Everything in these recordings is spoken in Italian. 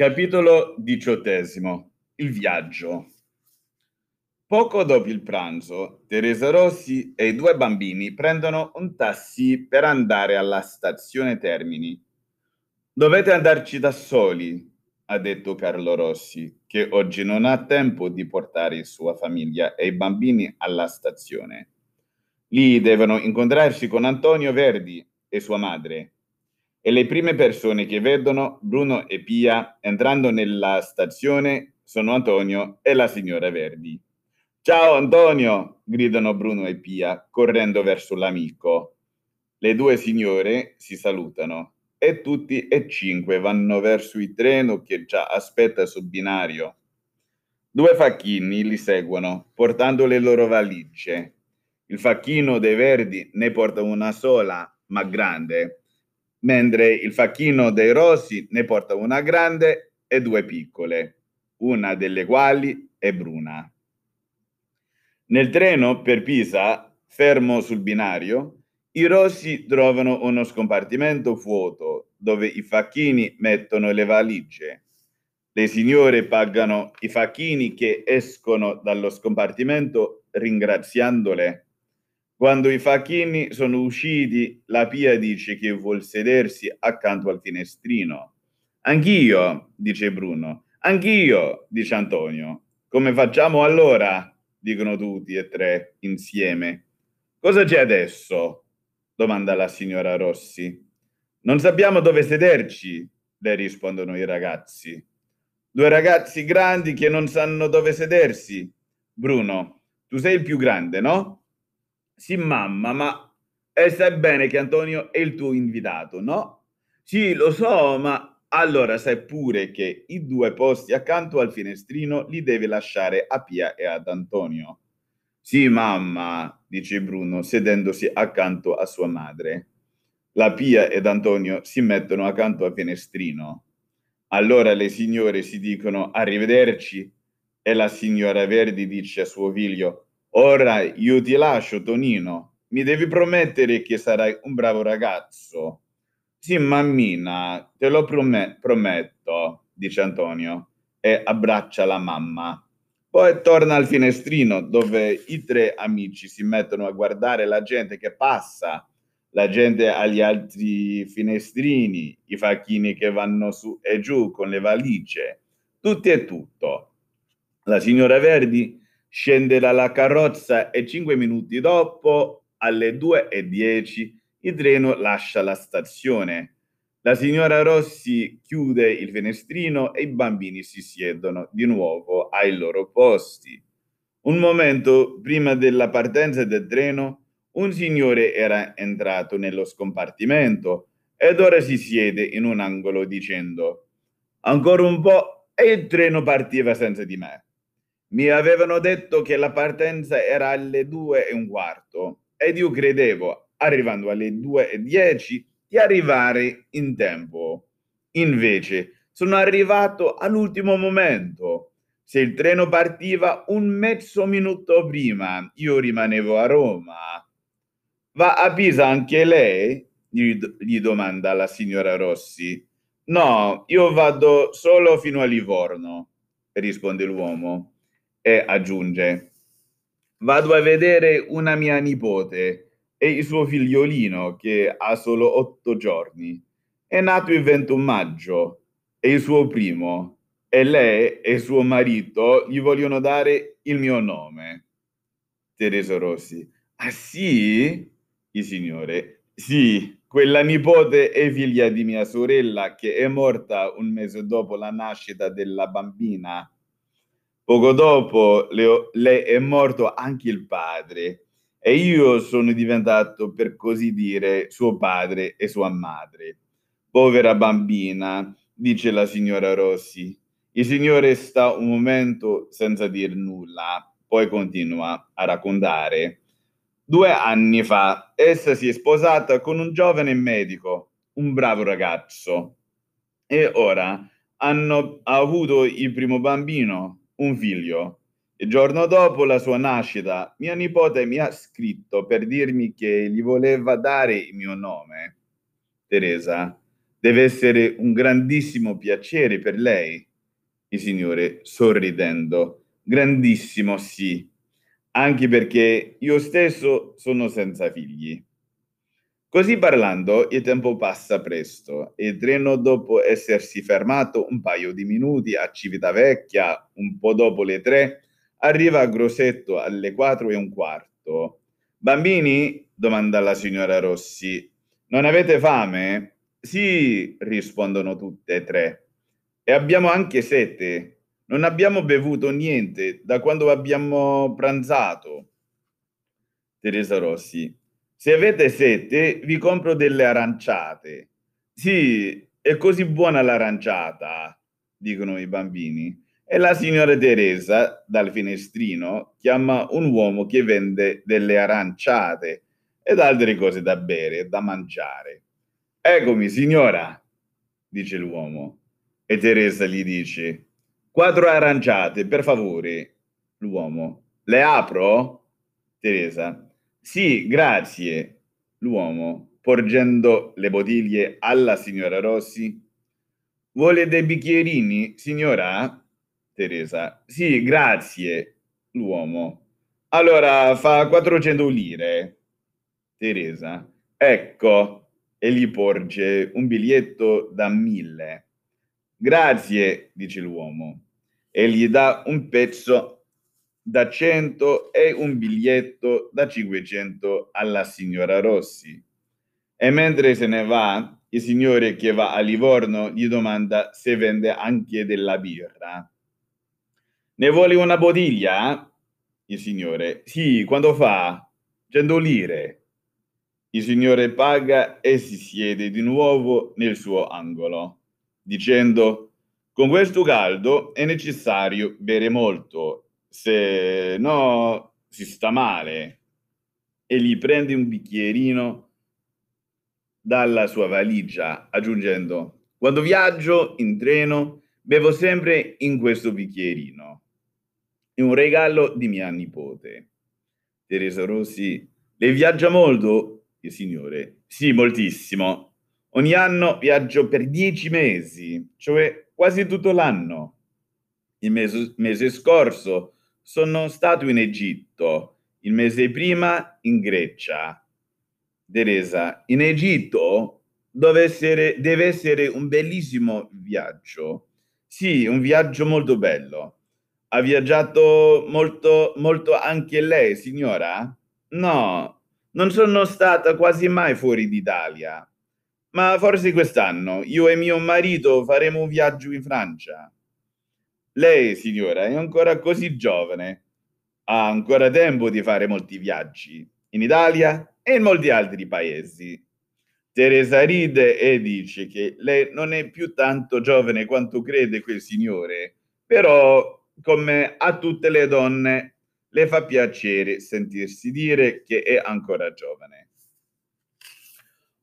Capitolo diciottesimo. Il viaggio. Poco dopo il pranzo, Teresa Rossi e i due bambini prendono un taxi per andare alla stazione Termini. Dovete andarci da soli, ha detto Carlo Rossi, che oggi non ha tempo di portare sua famiglia e i bambini alla stazione. Lì devono incontrarsi con Antonio Verdi e sua madre. E le prime persone che vedono Bruno e Pia entrando nella stazione sono Antonio e la signora Verdi. Ciao Antonio! gridano Bruno e Pia, correndo verso l'amico. Le due signore si salutano e tutti e cinque vanno verso il treno che già aspetta sul binario. Due facchini li seguono, portando le loro valigie. Il facchino dei Verdi ne porta una sola, ma grande, mentre il facchino dei Rossi ne porta una grande e due piccole, una delle quali è bruna. Nel treno per Pisa, fermo sul binario, i rossi trovano uno scompartimento vuoto dove i facchini mettono le valigie. Le signore pagano i facchini che escono dallo scompartimento ringraziandole. Quando i facchini sono usciti, la Pia dice che vuol sedersi accanto al finestrino. Anch'io, dice Bruno. Anch'io, dice Antonio. Come facciamo allora? dicono tutti e tre insieme. Cosa c'è adesso? domanda la signora Rossi. Non sappiamo dove sederci, le rispondono i ragazzi. Due ragazzi grandi che non sanno dove sedersi. Bruno, tu sei il più grande, no? Sì, mamma, ma e sai bene che Antonio è il tuo invitato, no? Sì, lo so, ma allora sai pure che i due posti accanto al finestrino li devi lasciare a Pia e ad Antonio. Sì, mamma, dice Bruno, sedendosi accanto a sua madre. La Pia ed Antonio si mettono accanto al finestrino. Allora le signore si dicono arrivederci e la signora Verdi dice a suo figlio Ora io ti lascio, Tonino. Mi devi promettere che sarai un bravo ragazzo. Sì, mammina, te lo prome- prometto, dice Antonio e abbraccia la mamma. Poi torna al finestrino dove i tre amici si mettono a guardare la gente che passa, la gente agli altri finestrini, i facchini che vanno su e giù con le valigie, tutti e tutto. La signora Verdi scende dalla carrozza e cinque minuti dopo, alle due e dieci, il treno lascia la stazione. La signora Rossi chiude il finestrino e i bambini si siedono di nuovo ai loro posti. Un momento prima della partenza del treno, un signore era entrato nello scompartimento ed ora si siede in un angolo dicendo Ancora un po' e il treno partiva senza di me. Mi avevano detto che la partenza era alle due e un quarto ed io credevo arrivando alle 2.10 di arrivare in tempo. Invece sono arrivato all'ultimo momento. Se il treno partiva un mezzo minuto prima, io rimanevo a Roma. Va a Pisa anche lei? Gli domanda la signora Rossi. No, io vado solo fino a Livorno, risponde l'uomo e aggiunge. Vado a vedere una mia nipote e il suo figliolino che ha solo otto giorni. È nato il 21 maggio, è il suo primo, e lei e suo marito gli vogliono dare il mio nome. Teresa Rossi. Ah sì? Il signore. Sì, quella nipote è figlia di mia sorella che è morta un mese dopo la nascita della bambina. Poco dopo le, lei è morto anche il padre e io sono diventato, per così dire, suo padre e sua madre. Povera bambina, dice la signora Rossi. Il signore sta un momento senza dir nulla, poi continua a raccontare. Due anni fa essa si è sposata con un giovane medico, un bravo ragazzo, e ora hanno avuto il primo bambino, un figlio. Il giorno dopo la sua nascita, mia nipote mi ha scritto per dirmi che gli voleva dare il mio nome. Teresa, Deve essere un grandissimo piacere per lei. Il Signore, sorridendo, grandissimo sì, anche perché io stesso sono senza figli. Così parlando, il tempo passa presto e il treno, dopo essersi fermato un paio di minuti a Civitavecchia, un po' dopo le tre, arriva a Grosseto alle quattro e un quarto. Bambini? domanda la signora Rossi. Non avete fame? Sì, rispondono tutte e tre. E abbiamo anche sete. Non abbiamo bevuto niente da quando abbiamo pranzato. Teresa Rossi. Se avete sete, vi compro delle aranciate. Sì, è così buona l'aranciata, dicono i bambini. E la signora Teresa, dal finestrino, chiama un uomo che vende delle aranciate ed altre cose da bere e da mangiare. Eccomi, signora, dice l'uomo. E Teresa gli dice, quattro aranciate, per favore. L'uomo, le apro? Teresa, sì, grazie. L'uomo, porgendo le bottiglie alla signora Rossi. Vuole dei bicchierini, signora? Teresa. Sì, grazie. L'uomo. Allora fa 400 lire. Teresa. Ecco. E gli porge un biglietto da mille. Grazie, dice l'uomo. E gli dà un pezzo da 100 e un biglietto da 500 alla signora Rossi. E mentre se ne va, il signore che va a Livorno gli domanda se vende anche della birra. Ne vuole una bottiglia? Il signore. Sì, quando fa? 100 lire. Il signore paga e si siede di nuovo nel suo angolo, dicendo: Con questo caldo è necessario bere molto se no si sta male e gli prende un bicchierino dalla sua valigia, aggiungendo, quando viaggio in treno bevo sempre in questo bicchierino. È un regalo di mia nipote. Teresa Rossi, lei viaggia molto? Il signore, sì, moltissimo. Ogni anno viaggio per dieci mesi, cioè quasi tutto l'anno. Il mese, mese scorso sono stato in Egitto, il mese prima in Grecia. Teresa, in Egitto deve essere, deve essere un bellissimo viaggio. Sì, un viaggio molto bello. Ha viaggiato molto, molto anche lei, signora? No, non sono stata quasi mai fuori d'Italia. Ma forse quest'anno io e mio marito faremo un viaggio in Francia. Lei, signora, è ancora così giovane. Ha ancora tempo di fare molti viaggi in Italia e in molti altri paesi. Teresa ride e dice che lei non è più tanto giovane quanto crede quel signore, però come a tutte le donne le fa piacere sentirsi dire che è ancora giovane.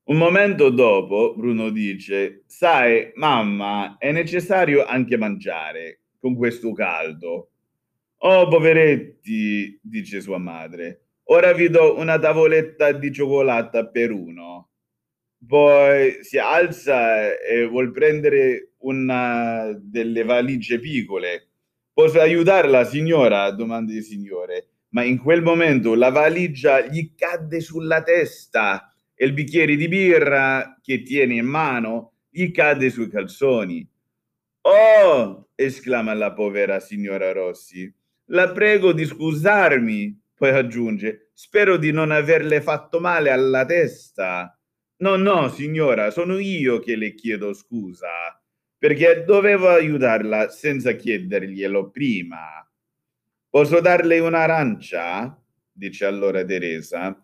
Un momento dopo Bruno dice, sai, mamma, è necessario anche mangiare con questo caldo. Oh, poveretti, dice sua madre, ora vi do una tavoletta di cioccolata per uno. Poi si alza e vuol prendere una delle valigie piccole. Posso aiutarla, signora? domanda il signore. Ma in quel momento la valigia gli cadde sulla testa e il bicchiere di birra che tiene in mano gli cade sui calzoni. Oh! esclama la povera signora Rossi. La prego di scusarmi. Poi aggiunge, spero di non averle fatto male alla testa. No, no, signora, sono io che le chiedo scusa, perché dovevo aiutarla senza chiederglielo prima. Posso darle un'arancia? dice allora Teresa.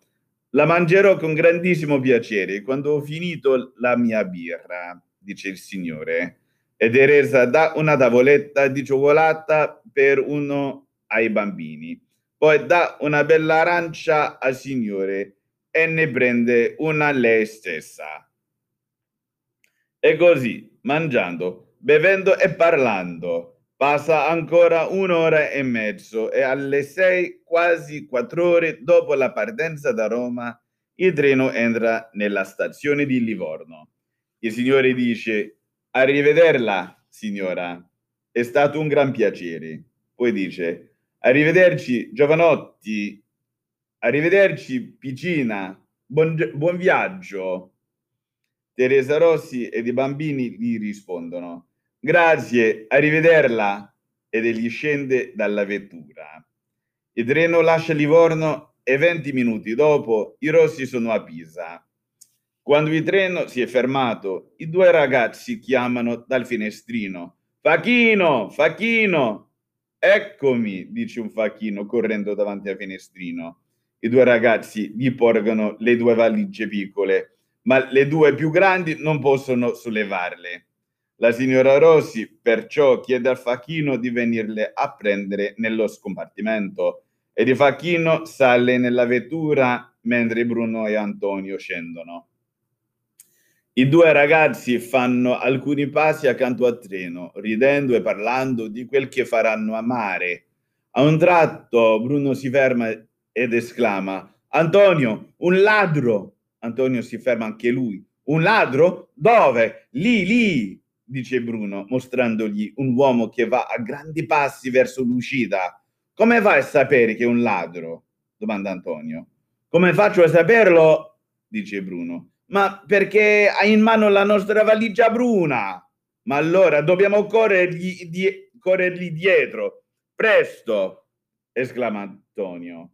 La mangerò con grandissimo piacere quando ho finito la mia birra, dice il signore ed è resa da una tavoletta di cioccolata per uno ai bambini. Poi dà una bella arancia al signore e ne prende una lei stessa. E così, mangiando, bevendo e parlando, passa ancora un'ora e mezzo e alle sei, quasi quattro ore dopo la partenza da Roma, il treno entra nella stazione di Livorno. Il signore dice, arrivederla, signora, è stato un gran piacere. Poi dice, arrivederci, giovanotti, arrivederci, piccina, buon, buon viaggio. Teresa Rossi ed i bambini gli rispondono, grazie, arrivederla, ed egli scende dalla vettura. Il treno lascia Livorno e 20 minuti dopo i Rossi sono a Pisa. Quando il treno si è fermato, i due ragazzi chiamano dal finestrino. Facchino, Facchino! Eccomi, dice un facchino correndo davanti al finestrino. I due ragazzi gli porgano le due valigie piccole, ma le due più grandi non possono sollevarle. La signora Rossi perciò chiede al facchino di venirle a prendere nello scompartimento ed il facchino sale nella vettura mentre Bruno e Antonio scendono. I due ragazzi fanno alcuni passi accanto al treno, ridendo e parlando di quel che faranno a mare. A un tratto Bruno si ferma ed esclama: Antonio, un ladro! Antonio si ferma anche lui. Un ladro? Dove? Lì, lì! dice Bruno, mostrandogli un uomo che va a grandi passi verso l'uscita. Come fai a sapere che è un ladro? domanda Antonio. Come faccio a saperlo? dice Bruno. Ma perché hai in mano la nostra valigia bruna? Ma allora dobbiamo corrergli, die- corrergli dietro. Presto! esclama Antonio.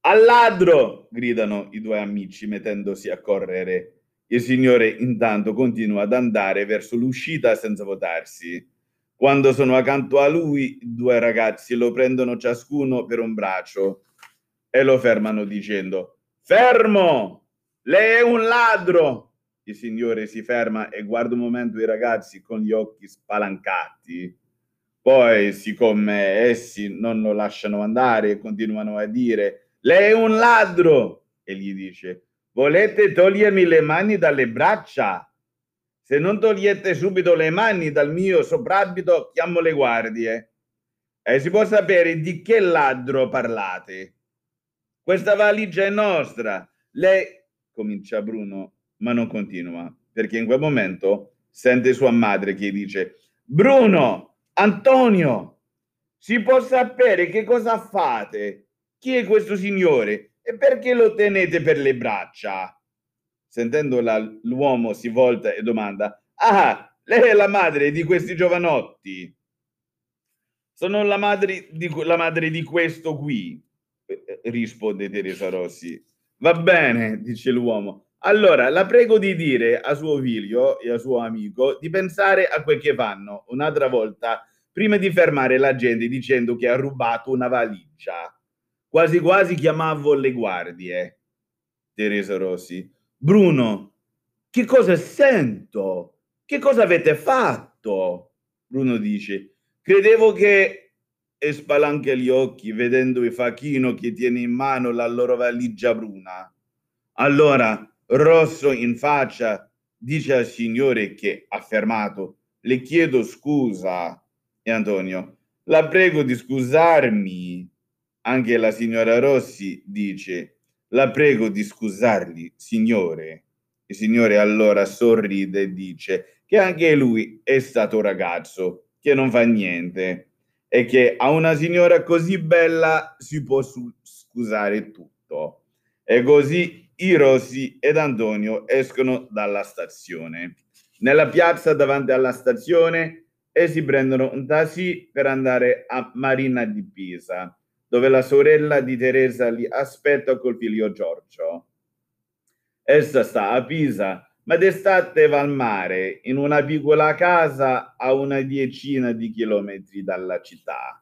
Al ladro! gridano i due amici mettendosi a correre il Signore intanto continua ad andare verso l'uscita senza votarsi. Quando sono accanto a lui, due ragazzi lo prendono ciascuno per un braccio e lo fermano dicendo: Fermo! Lei è un ladro! Il Signore si ferma e guarda un momento i ragazzi con gli occhi spalancati. Poi, siccome essi non lo lasciano andare, continuano a dire: Lei è un ladro! E gli dice: Volete togliermi le mani dalle braccia? Se non togliete subito le mani dal mio soprabito, chiamo le guardie. E si può sapere di che ladro parlate. Questa valigia è nostra. Lei, comincia Bruno, ma non continua, perché in quel momento sente sua madre che dice, Bruno, Antonio, si può sapere che cosa fate? Chi è questo signore? E perché lo tenete per le braccia? Sentendola, l'uomo si volta e domanda: Ah, lei è la madre di questi giovanotti? Sono la madre di, la madre di questo qui, risponde Teresa Rossi. Va bene, dice l'uomo. Allora, la prego di dire a suo figlio e a suo amico di pensare a quel che fanno un'altra volta prima di fermare la gente dicendo che ha rubato una valigia. Quasi quasi chiamavo le guardie. Teresa Rossi. Bruno, che cosa sento? Che cosa avete fatto? Bruno dice, credevo che... E spalanca gli occhi vedendo il facchino che tiene in mano la loro valigia bruna. Allora, rosso in faccia, dice al signore che ha fermato, le chiedo scusa. E Antonio, la prego di scusarmi. Anche la signora Rossi dice, la prego di scusarli, signore. Il signore allora sorride e dice che anche lui è stato ragazzo, che non fa niente e che a una signora così bella si può scusare tutto. E così i Rossi ed Antonio escono dalla stazione. Nella piazza davanti alla stazione essi prendono un taxi per andare a Marina di Pisa dove la sorella di Teresa li aspetta col figlio Giorgio. Essa sta a Pisa, ma d'estate va al mare, in una piccola casa a una decina di chilometri dalla città.